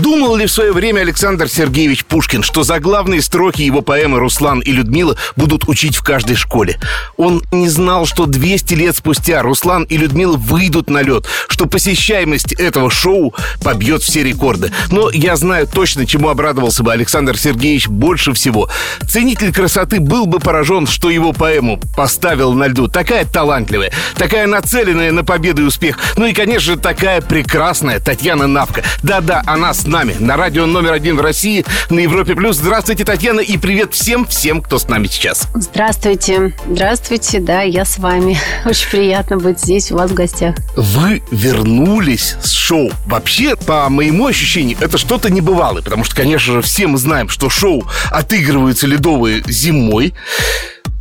Думал ли в свое время Александр Сергеевич Пушкин, что заглавные строки его поэмы «Руслан и Людмила» будут учить в каждой школе? Он не знал, что 200 лет спустя Руслан и Людмила выйдут на лед, что посещаемость этого шоу побьет все рекорды. Но я знаю точно, чему обрадовался бы Александр Сергеевич больше всего. Ценитель красоты был бы поражен, что его поэму поставил на льду. Такая талантливая, такая нацеленная на победу и успех. Ну и, конечно такая прекрасная Татьяна Навка. Да-да, она с нами на радио номер один в России на Европе+. плюс. Здравствуйте, Татьяна, и привет всем-всем, кто с нами сейчас. Здравствуйте. Здравствуйте, да, я с вами. Очень приятно быть здесь у вас в гостях. Вы вернулись с шоу. Вообще, по моему ощущению, это что-то небывалое, потому что, конечно же, все мы знаем, что шоу отыгрываются ледовые зимой.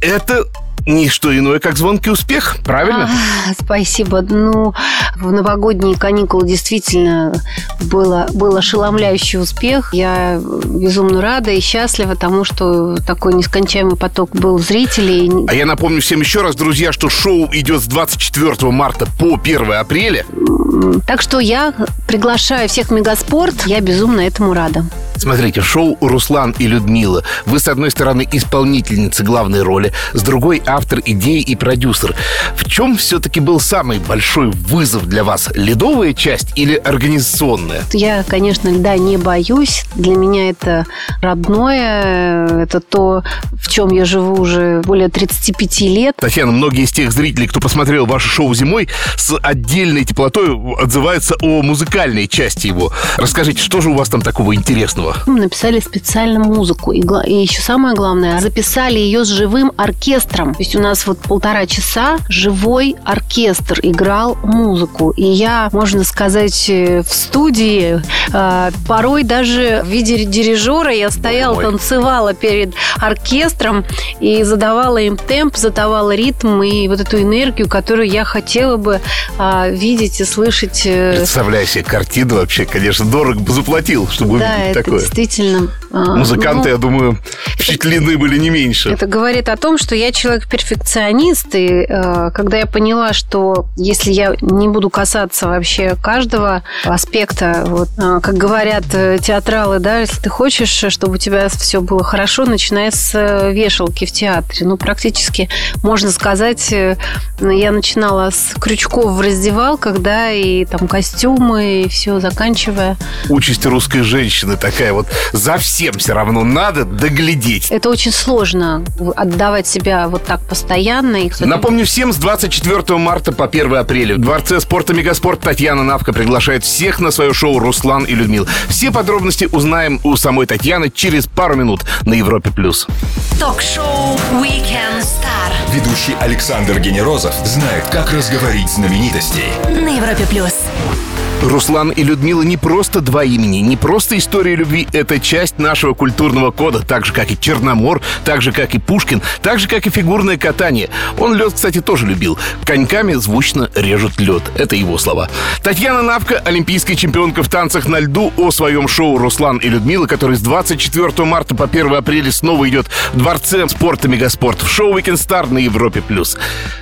Это не что иное, как звонкий успех, правильно? А, спасибо. Ну, в новогодние каникулы действительно было, был ошеломляющий успех. Я безумно рада и счастлива тому, что такой нескончаемый поток был зрителей. А я напомню всем еще раз, друзья, что шоу идет с 24 марта по 1 апреля. Так что я приглашаю всех в Мегаспорт. Я безумно этому рада. Смотрите, шоу «Руслан и Людмила». Вы, с одной стороны, исполнительница главной роли, с другой – автор идеи и продюсер. В чем все-таки был самый большой вызов для вас? Ледовая часть или организационная? Я, конечно, льда не боюсь. Для меня это родное. Это то, в чем я живу уже более 35 лет. Татьяна, многие из тех зрителей, кто посмотрел ваше шоу зимой, с отдельной теплотой отзываются о музыкальной части его. Расскажите, что же у вас там такого интересного? Написали специально музыку. И, гла- и еще самое главное, записали ее с живым оркестром. То есть у нас вот полтора часа живой оркестр играл музыку. И я, можно сказать, э, в студии э, порой даже в виде дирижера я стояла, Ой. танцевала перед оркестром и задавала им темп, задавала ритм и вот эту энергию, которую я хотела бы а, видеть и слышать. э, Представляю себе картину вообще, конечно, дорого бы заплатил, чтобы да, увидеть это такое. Действительно... а, Музыканты, ну, я думаю, впечатлены были не меньше. Это говорит о том, что я человек-перфекционист, и э, когда я поняла, что если я не буду касаться вообще каждого аспекта, вот, э, как говорят э, театралы, да, если ты хочешь, чтобы у тебя все было хорошо, начиная с э, вешалки в театре. Ну, практически, можно сказать, э, я начинала с крючков в раздевалках, да, и там костюмы, и все, заканчивая Участь русской женщины такая вот. За всем все равно надо доглядеть. Это очень сложно отдавать себя вот так постоянно. И Напомню всем, с 24 марта по 1 апреля в Дворце спорта «Мегаспорт» Татьяна Навка приглашает всех на свое шоу «Руслан и Людмила». Все подробности узнаем у самой Татьяны через пару минут на Европе+. плюс. Ток-шоу Weekend Star Ведущий Александр Генерозов знает, как разговорить знаменитостей. на Европе плюс. Руслан и Людмила не просто два имени, не просто история любви, это часть нашего культурного кода, так же, как и Черномор, так же, как и Пушкин, так же, как и фигурное катание. Он лед, кстати, тоже любил. Коньками звучно режут лед. Это его слова. Татьяна Навка, олимпийская чемпионка в танцах на льду, о своем шоу «Руслан и Людмила», который с 24 марта по 1 апреля снова идет в Дворце спорта «Мегаспорт» в шоу «Weekend Star» на Европе+. плюс.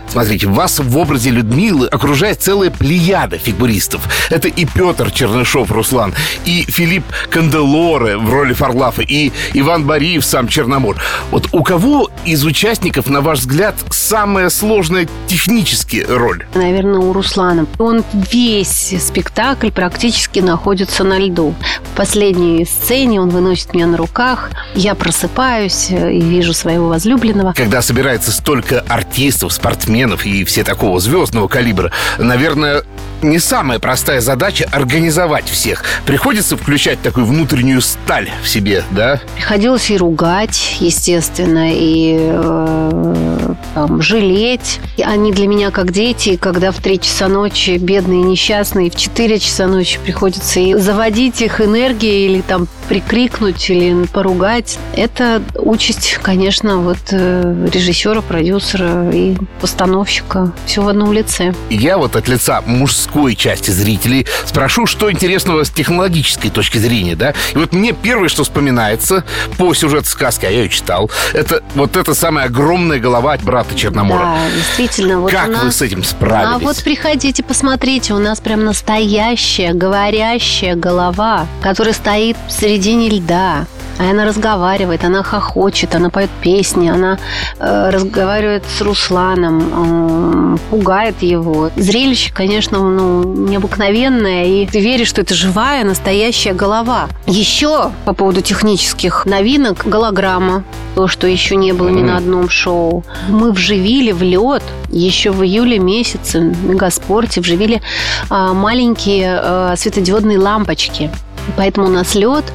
Смотрите, вас в образе Людмилы окружает целая плеяда фигуристов. Это и Петр Чернышов, Руслан, и Филипп Канделоре в роли Фарлафа, и Иван Бариев, сам Черномор. Вот у кого из участников, на ваш взгляд, самая сложная технически роль? Наверное, у Руслана. Он весь спектакль практически находится на льду. В последней сцене он выносит меня на руках. Я просыпаюсь э, и вижу своего возлюбленного. Когда собирается столько артистов, спортсменов и все такого звездного калибра, наверное, не самая простая задача организовать всех. Приходится включать такую внутреннюю сталь в себе, да? Приходилось и ругать, естественно, и э, там, жалеть. И Они для меня как дети, когда в 3 часа ночи бедные, несчастные, в 4 часа ночи приходится и заводить их энергией или там прикрикнуть или поругать. Это участь, конечно, вот э, режиссера, продюсера и постановщика. Все в одном лице. Я вот от лица мужской мужской части зрителей. Спрошу, что интересного с технологической точки зрения, да? И вот мне первое, что вспоминается по сюжету сказки, а я ее читал, это вот эта самая огромная голова от брата Черномора. Да, действительно. Вот как нас... вы с этим справились? А вот приходите, посмотрите, у нас прям настоящая говорящая голова, которая стоит в середине льда. А она разговаривает, она хохочет, она поет песни, она э, разговаривает с Русланом, э, пугает его. Зрелище, конечно, ну, необыкновенное, и ты веришь, что это живая, настоящая голова. Еще по поводу технических новинок голограмма, то, что еще не было ни на одном шоу. Мы вживили в лед еще в июле месяце на Мегаспорте вживили а, маленькие а, светодиодные лампочки. Поэтому у нас лед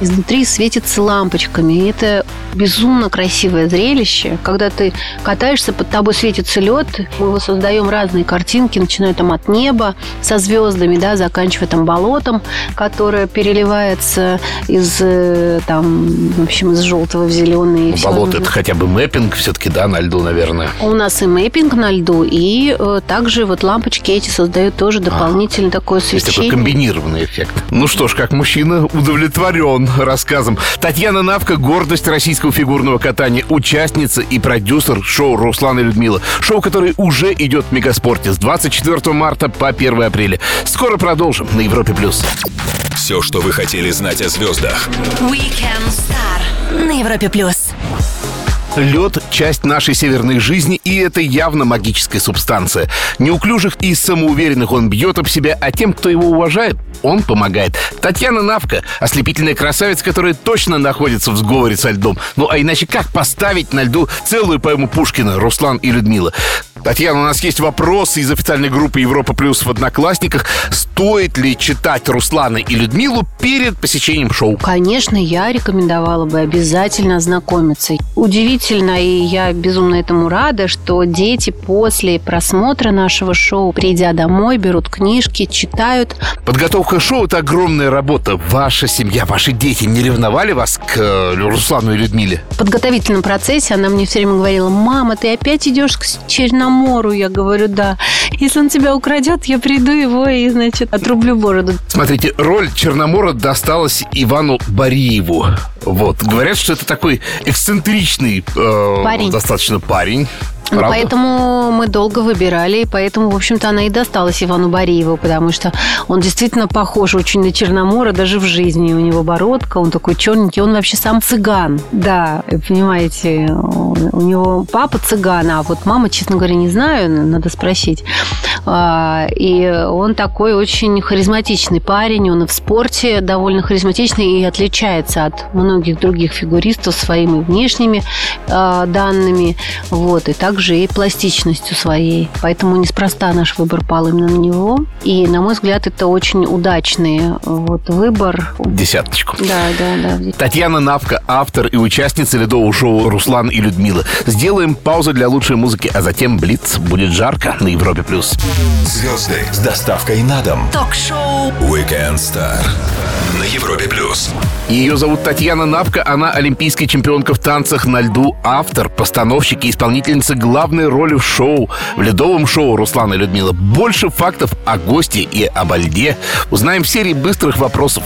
изнутри светится лампочками. И это безумно красивое зрелище. Когда ты катаешься, под тобой светится лед, мы его создаем разные картинки, начиная там от неба со звездами, да, заканчивая там болотом, которое переливается из э, там, в общем, из желтого в зеленый. Болото это хотя бы мэппинг все-таки, да, на льду, наверное. У нас и мэппинг на льду, и э, также вот лампочки эти создают тоже дополнительно а, такое свечение. Есть такой комбинированный эффект. Ну что ж, как мужчина удовлетворен рассказом. Татьяна Навка – гордость российского фигурного катания, участница и продюсер шоу «Руслан и Людмила». Шоу, которое уже идет в Мегаспорте с 24 марта по 1 апреля. Скоро продолжим на Европе+. плюс. Все, что вы хотели знать о звездах. Weekend Star на Европе плюс. Лед – часть нашей северной жизни, и это явно магическая субстанция. Неуклюжих и самоуверенных он бьет об себя, а тем, кто его уважает, он помогает. Татьяна Навка – ослепительная красавица, которая точно находится в сговоре со льдом. Ну а иначе как поставить на льду целую поэму Пушкина «Руслан и Людмила»? Татьяна, у нас есть вопросы из официальной группы Европа Плюс в Одноклассниках. Стоит ли читать Руслана и Людмилу перед посещением шоу? Конечно, я рекомендовала бы обязательно ознакомиться. Удивительно, и я безумно этому рада, что дети после просмотра нашего шоу, придя домой, берут книжки, читают. Подготовка шоу – это огромная работа. Ваша семья, ваши дети не ревновали вас к э, Руслану и Людмиле? В подготовительном процессе она мне все время говорила, мама, ты опять идешь к Черномору? Мору, я говорю, да. Если он тебя украдет, я приду его и, значит, отрублю бороду. Смотрите, роль Черномора досталась Ивану Бариеву. Вот. Говорят, что это такой эксцентричный э, Парень. достаточно парень. Ну, Правда? поэтому мы долго выбирали, и поэтому, в общем-то, она и досталась Ивану Бариеву, потому что он действительно похож очень на Черномора, даже в жизни. У него бородка, он такой черненький, он вообще сам цыган. Да, понимаете, у него папа цыган, а вот мама, честно говоря, не знаю, надо спросить. А, И он такой очень харизматичный парень, он и в спорте довольно харизматичный и отличается от многих других фигуристов своими внешними а, данными, вот, и также и пластичностью своей. Поэтому неспроста наш выбор пал именно на него. И, на мой взгляд, это очень удачный вот выбор. Десяточку. Да, да, да. Татьяна Навка, автор и участница ледового шоу «Руслан и Людмила». Сделаем паузу для лучшей музыки, а затем Блиц. Будет жарко на Европе+. плюс. Звезды с доставкой на дом. Ток-шоу Weekend Star на Европе плюс. Ее зовут Татьяна Навка, она олимпийская чемпионка в танцах на льду, автор, постановщик и исполнительница главной роли в шоу, в ледовом шоу Руслана и Людмила. Больше фактов о гости и об льде узнаем в серии быстрых вопросов.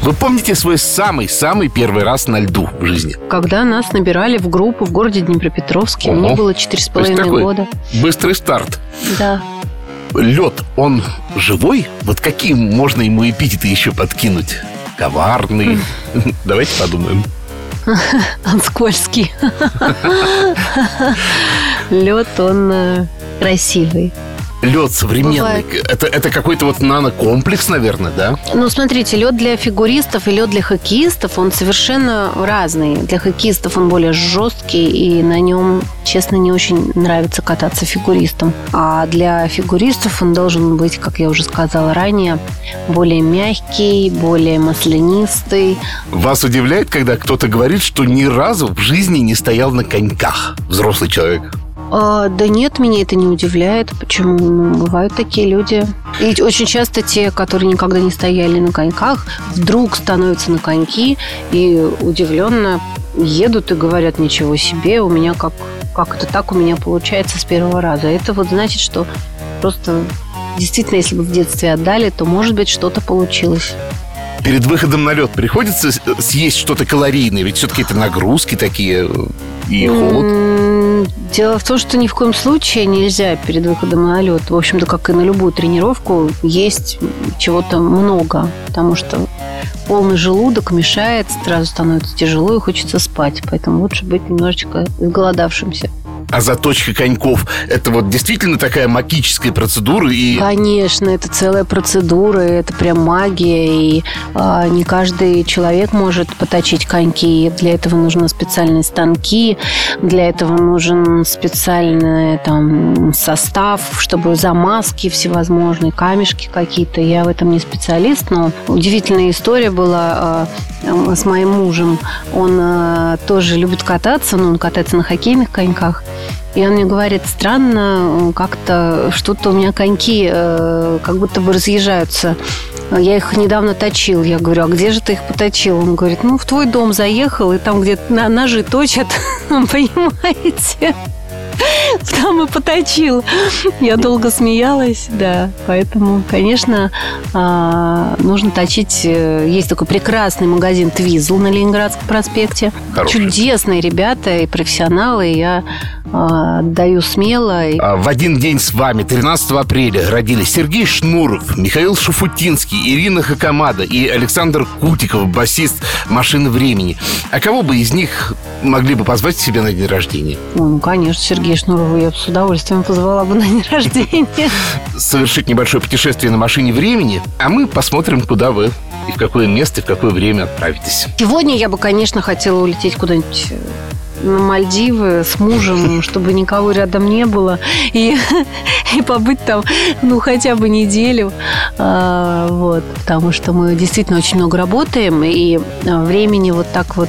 Вы помните свой самый-самый первый раз на льду в жизни? Когда нас набирали в группу в городе Днепропетровске, Ого. мне было четыре с То есть половиной такой года. быстрый старт. Да. Лед, он живой? Вот какие можно ему эпитеты еще подкинуть? Коварный. Давайте подумаем. Он скользкий. Лед, он э, красивый. Лед современный. Бывает. Это, это какой-то вот нанокомплекс, наверное, да? Ну, смотрите, лед для фигуристов и лед для хоккеистов, он совершенно разный. Для хоккеистов он более жесткий, и на нем, честно, не очень нравится кататься фигуристам. А для фигуристов он должен быть, как я уже сказала ранее, более мягкий, более маслянистый. Вас удивляет, когда кто-то говорит, что ни разу в жизни не стоял на коньках взрослый человек? А, да нет, меня это не удивляет. Почему? Ну, бывают такие люди. И очень часто те, которые никогда не стояли на коньках, вдруг становятся на коньки и удивленно едут и говорят, ничего себе, у меня как, как это так у меня получается с первого раза. Это вот значит, что просто действительно, если бы в детстве отдали, то, может быть, что-то получилось. Перед выходом на лед приходится съесть что-то калорийное, ведь все-таки это нагрузки такие э, и холод. Дело в том, что ни в коем случае нельзя перед выходом на лед, в общем-то, как и на любую тренировку, есть чего-то много, потому что полный желудок мешает, сразу становится тяжело и хочется спать. Поэтому лучше быть немножечко изголодавшимся а заточка коньков – это вот действительно такая магическая процедура? И... Конечно, это целая процедура, это прям магия, и э, не каждый человек может поточить коньки. Для этого нужны специальные станки, для этого нужен специальный там состав, чтобы замазки всевозможные, камешки какие-то. Я в этом не специалист, но удивительная история была э, с моим мужем. Он э, тоже любит кататься, но он катается на хоккейных коньках. И он мне говорит, странно, как-то что-то у меня коньки э, как будто бы разъезжаются. Я их недавно точил. Я говорю, а где же ты их поточил? Он говорит, ну, в твой дом заехал, и там где-то ножи точат, понимаете? там и поточил. Я долго смеялась, да. Поэтому, конечно, а, нужно точить. Э, есть такой прекрасный магазин Твизл на Ленинградском проспекте. Хороший. Чудесные ребята и профессионалы. Я а, даю смело. А в один день с вами, 13 апреля, родились Сергей Шнуров, Михаил Шафутинский, Ирина Хакамада и Александр Кутиков, басист «Машины времени». А кого бы из них могли бы позвать себе на день рождения? Ну, конечно, Сергей Шнурову я с удовольствием позвала бы на день рождения. Совершить небольшое путешествие на машине времени, а мы посмотрим, куда вы и в какое место, и в какое время отправитесь. Сегодня я бы, конечно, хотела улететь куда-нибудь э, на Мальдивы с мужем, чтобы никого рядом не было, и, и побыть там, ну, хотя бы неделю, а, вот, потому что мы действительно очень много работаем, и а, времени вот так вот,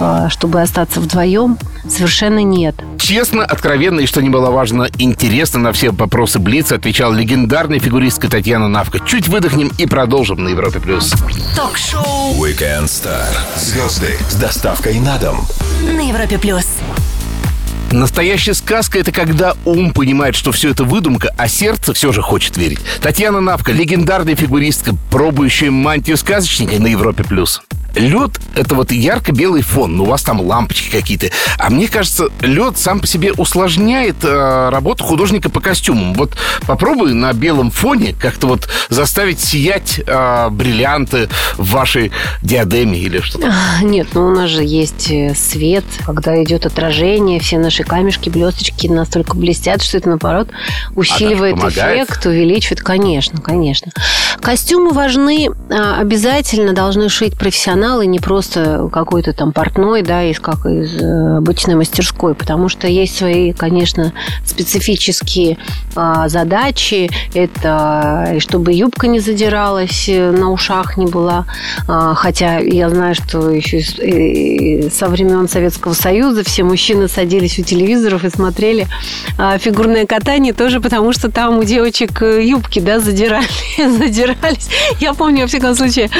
а, чтобы остаться вдвоем, совершенно нет. Честно, откровенно и, что немаловажно, интересно на все вопросы Блица отвечал легендарная фигуристка Татьяна Навка. Чуть выдохнем и продолжим на Европе+. плюс. Ток-шоу Weekend Star. Звезды с доставкой на дом. На Европе+. плюс. Настоящая сказка – это когда ум понимает, что все это выдумка, а сердце все же хочет верить. Татьяна Навка – легендарная фигуристка, пробующая мантию сказочника на Европе+. плюс. Лед — это вот ярко-белый фон, ну, у вас там лампочки какие-то. А мне кажется, лед сам по себе усложняет э, работу художника по костюмам. Вот попробуй на белом фоне как-то вот заставить сиять э, бриллианты в вашей диадеме или что-то. Нет, ну у нас же есть э, свет, когда идет отражение, все наши камешки, блесточки настолько блестят, что это, наоборот, усиливает а эффект, увеличивает. Конечно, конечно. Костюмы важны, а, обязательно должны шить профессионалы не просто какой-то там портной, да, из как из э, обычной мастерской, потому что есть свои, конечно, специфические а, задачи. Это чтобы юбка не задиралась, э, на ушах не была. А, хотя я знаю, что еще со времен Советского Союза все мужчины садились у телевизоров и смотрели а, фигурное катание тоже потому, что там у девочек э, юбки, да, задирали, задирались. Я помню, во всяком случае,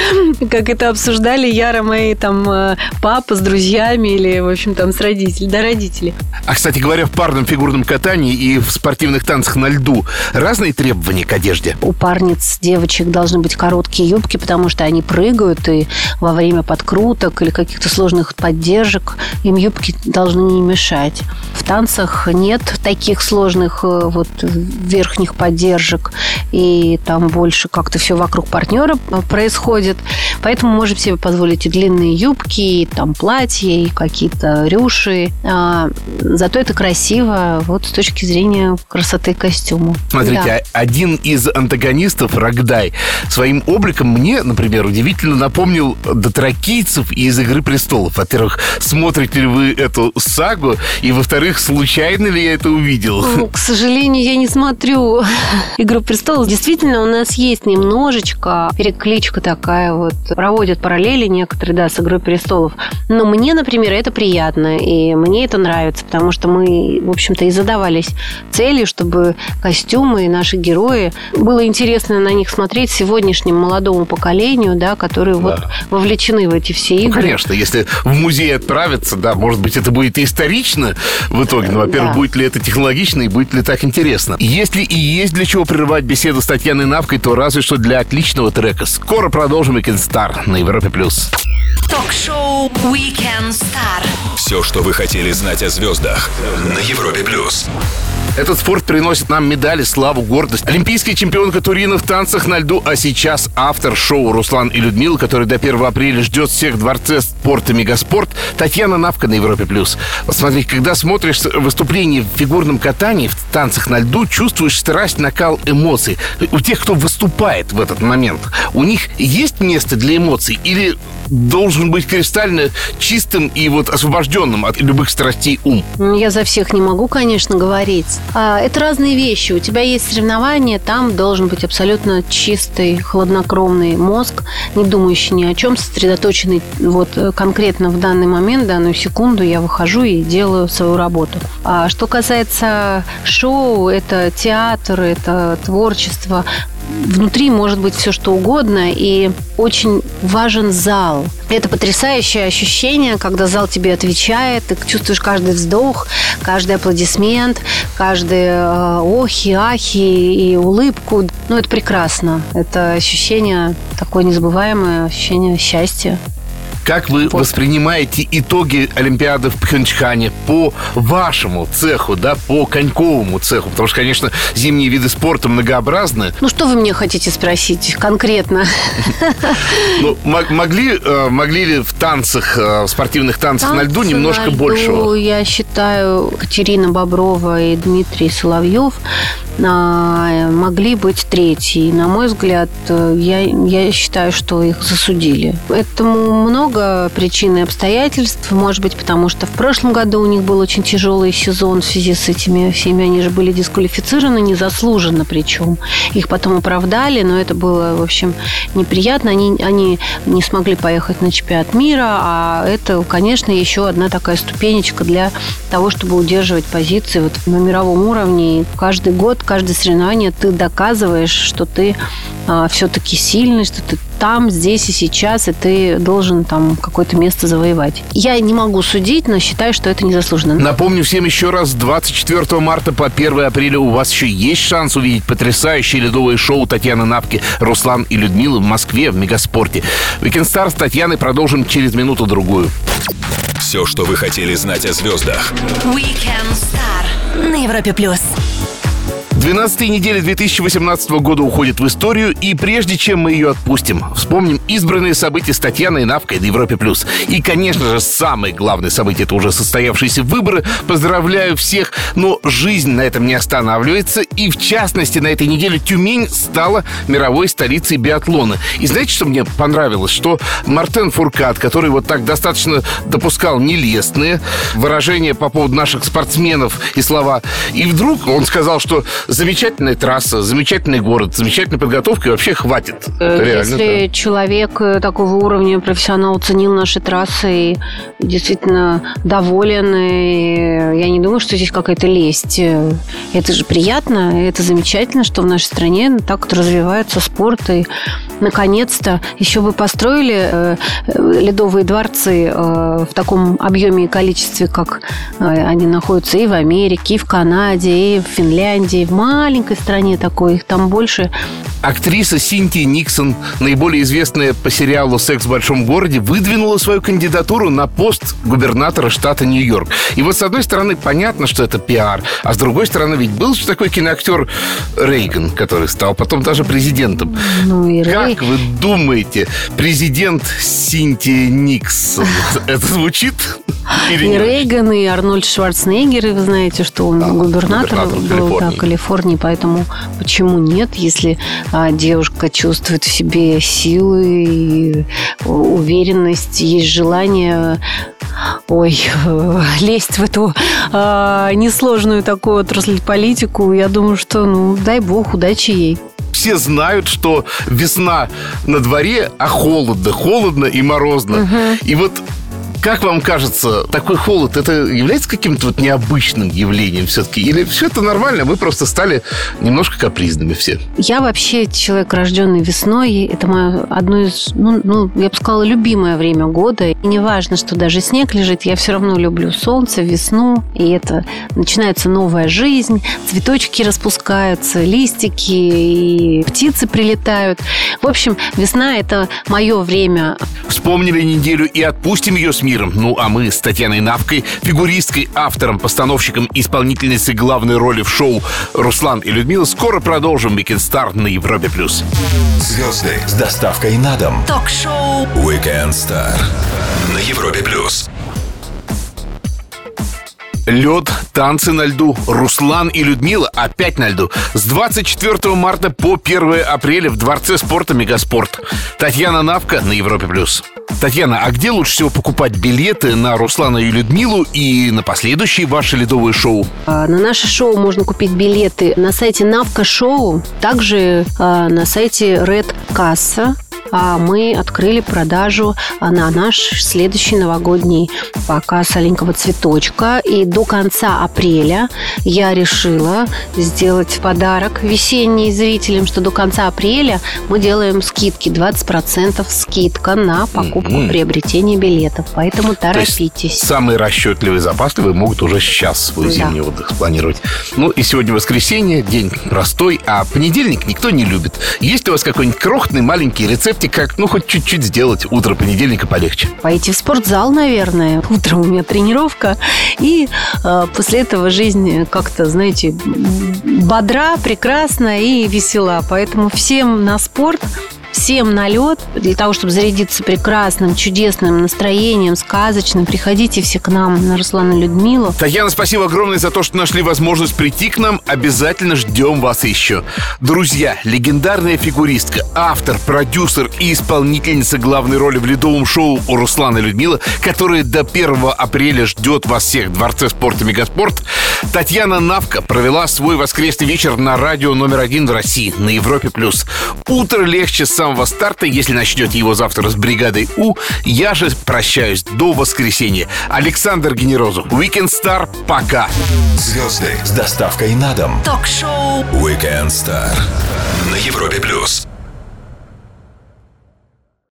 как это обсуждали яро мои там э, папа с друзьями или, в общем, там с родителями, да, родители. А, кстати говоря, в парном фигурном катании и в спортивных танцах на льду разные требования к одежде? У парниц, девочек должны быть короткие юбки, потому что они прыгают, и во время подкруток или каких-то сложных поддержек им юбки должны не мешать. В танцах нет таких сложных э, вот верхних поддержек, и там больше как-то все вокруг партнера происходит. Поэтому можем себе позволить и длинные юбки, и там платья, и какие-то рюши. А, зато это красиво вот с точки зрения красоты костюма. Смотрите, да. один из антагонистов, Рогдай, своим обликом мне, например, удивительно напомнил дотракийцев из «Игры престолов». Во-первых, смотрите ли вы эту сагу? И, во-вторых, случайно ли я это увидел? Ну, к сожалению, я не смотрю «Игру престолов». Действительно, у нас есть немножечко перекличка такая вот. Проводят параллели некоторые, да, с «Игрой престолов». Но мне, например, это приятно, и мне это нравится, потому что мы, в общем-то, и задавались целью, чтобы костюмы и наши герои, было интересно на них смотреть сегодняшнему молодому поколению, да, которые да. вот вовлечены в эти все игры. Ну, конечно, если в музей отправиться, да, может быть, это будет исторично в итоге, но, во-первых, да. будет ли это технологично и будет ли так интересно. Если и есть для чего прерывать беседу с Татьяной Навкой, то разве что для отличного трека. Скоро продолжим Weekend Star на Европе+. плюс. Ток-шоу Weekend Star. Все, что вы хотели знать о звездах на Европе+. плюс. Этот спорт приносит нам медали, славу, гордость. Олимпийская чемпионка Турина в танцах на льду, а сейчас автор шоу Руслан и Людмила, который до 1 апреля ждет всех в дворце спорта Мегаспорт, Татьяна Навка на Европе+. плюс. Смотри, когда смотришь выступление в фигурном катании, в танцах на льду, чувствуешь страсть, накал эмоций. У тех, кто выступает в этот момент, у них есть место для эмоций или должен быть кристально чистым и вот освобожденным от любых страстей ум? Я за всех не могу, конечно, говорить. А, это разные вещи. У тебя есть соревнования, там должен быть абсолютно чистый, хладнокровный мозг, не думающий ни о чем, сосредоточенный вот э, конкретно в данный момент, данную секунду я выхожу и делаю свою работу. А что касается шоу, это театр, это творчество, внутри может быть все что угодно, и очень важен зал. Это потрясающее ощущение, когда зал тебе отвечает, ты чувствуешь каждый вздох, каждый аплодисмент, каждый э, охи, ахи и улыбку. Ну, это прекрасно. Это ощущение такое незабываемое, ощущение счастья. Как вы вот. воспринимаете итоги Олимпиады в Пхенчхане по вашему цеху, да, по коньковому цеху? Потому что, конечно, зимние виды спорта многообразны. Ну, что вы мне хотите спросить конкретно? Ну, могли, э, могли ли в танцах, э, в спортивных танцах на льду немножко большего? Я считаю, Катерина Боброва и Дмитрий Соловьев а, могли быть третьи. На мой взгляд, э, я, я считаю, что их засудили. Этому много причин и обстоятельств. Может быть, потому что в прошлом году у них был очень тяжелый сезон в связи с этими всеми. Они же были дисквалифицированы незаслуженно причем. Их потом оправдали, но это было, в общем, неприятно. Они, они не смогли поехать на чемпионат мира, а это, конечно, еще одна такая ступенечка для того, чтобы удерживать позиции вот на мировом уровне. И каждый год каждое соревнование ты доказываешь, что ты а, все-таки сильный, что ты там, здесь и сейчас, и ты должен там какое-то место завоевать. Я не могу судить, но считаю, что это незаслуженно. Напомню всем еще раз, 24 марта по 1 апреля у вас еще есть шанс увидеть потрясающее ледовое шоу Татьяны Напки, Руслан и Людмилы в Москве в Мегаспорте. Weekend Star с Татьяной продолжим через минуту-другую. Все, что вы хотели знать о звездах. Weekend Star на Европе Плюс. 12 неделя 2018 года уходит в историю, и прежде чем мы ее отпустим, вспомним избранные события с Татьяной Навкой на Европе+. плюс. И, конечно же, самое главное событие — это уже состоявшиеся выборы. Поздравляю всех, но жизнь на этом не останавливается, и, в частности, на этой неделе Тюмень стала мировой столицей биатлона. И знаете, что мне понравилось? Что Мартен Фуркат, который вот так достаточно допускал нелестные выражения по поводу наших спортсменов и слова, и вдруг он сказал, что замечательная трасса, замечательный город, замечательная подготовка, и вообще хватит. Э, реально, Если да. человек э, такого уровня профессионал ценил наши трассы и действительно доволен, и я не думаю, что здесь какая-то лесть. Это же приятно, это замечательно, что в нашей стране так вот развивается спорт, и наконец-то еще бы построили э, ледовые дворцы в таком объеме и количестве, как они находятся и в Америке, и в Канаде, и в Финляндии, в маленькой стране такой, их там больше. Актриса Синтия Никсон, наиболее известная по сериалу «Секс в большом городе», выдвинула свою кандидатуру на пост губернатора штата Нью-Йорк. И вот с одной стороны понятно, что это пиар, а с другой стороны ведь был же такой киноактер Рейган, который стал потом даже президентом. Ну и Рей... Как вы думаете, президент Синтия Никсон, это звучит? И Рейган, и Арнольд Шварценеггер, вы знаете, что он губернатор, был, да, Калифорнии, поэтому почему нет, если а, девушка чувствует в себе силы и уверенность, есть желание ой, лезть в эту а, несложную такую отрасль политику, я думаю, что, ну, дай бог, удачи ей. все знают, что весна на дворе, а холодно, холодно и морозно. И вот как вам кажется, такой холод, это является каким-то вот необычным явлением все-таки? Или все это нормально, мы просто стали немножко капризными все? Я вообще человек, рожденный весной. Это мое одно из, ну, ну, я бы сказала, любимое время года. И не важно, что даже снег лежит, я все равно люблю солнце, весну. И это начинается новая жизнь, цветочки распускаются, листики, и птицы прилетают. В общем, весна – это мое время. Вспомнили неделю и отпустим ее с миром. Ну, а мы с Татьяной Навкой, фигуристкой, автором, постановщиком, исполнительницей главной роли в шоу Руслан и Людмила скоро продолжим Weekend Star на Европе+. плюс. Звезды с доставкой на дом. Ток-шоу Weekend Star на Европе плюс. Лед, танцы на льду, Руслан и Людмила опять на льду. С 24 марта по 1 апреля в Дворце спорта «Мегаспорт». Татьяна Навка на Европе+. плюс. Татьяна, а где лучше всего покупать билеты на Руслана и Людмилу и на последующие ваши ледовые шоу? А, На наше шоу можно купить билеты на сайте Навка Шоу, также а, на сайте Red Касса. А мы открыли продажу а, на наш следующий новогодний показ «Аленького цветочка». И до конца апреля я решила сделать подарок весенний зрителям, что до конца апреля мы делаем скидки, 20% скидка на покупку Мгм. приобретения билетов. Поэтому То торопитесь. самые расчетливые запасливые могут уже сейчас свой Да. зимний отдых спланировать. Ну и сегодня воскресенье, день простой, а понедельник никто не любит. Есть у вас какой-нибудь крохотный маленький рецептик, как, ну, хоть чуть-чуть сделать утро понедельника полегче? Пойти в спортзал, наверное. Утром у меня тренировка. И э, после этого жизнь как-то, знаете, бодра, прекрасна и весела. Поэтому всем на спорт, всем на лед, для того, чтобы зарядиться прекрасным, чудесным настроением, сказочным. Приходите все к нам на Руслана Людмилу. Татьяна, спасибо огромное за то, что нашли возможность прийти к нам. Обязательно ждем вас еще. Друзья, легендарная фигуристка, автор, продюсер и исполнительница главной роли в ледовом шоу у Руслана Людмила, которая до 1 апреля ждет вас всех в Дворце спорта «Мегаспорт», Татьяна Навка провела свой воскресный вечер на радио номер один в России, на Европе+. плюс. Утро легче с самого старта, если начнете его завтра с бригадой У. Я же прощаюсь до воскресенья. Александр Генерозу. Weekend Star. Пока. Звезды с доставкой на дом. Ток-шоу Weekend Star на Европе плюс.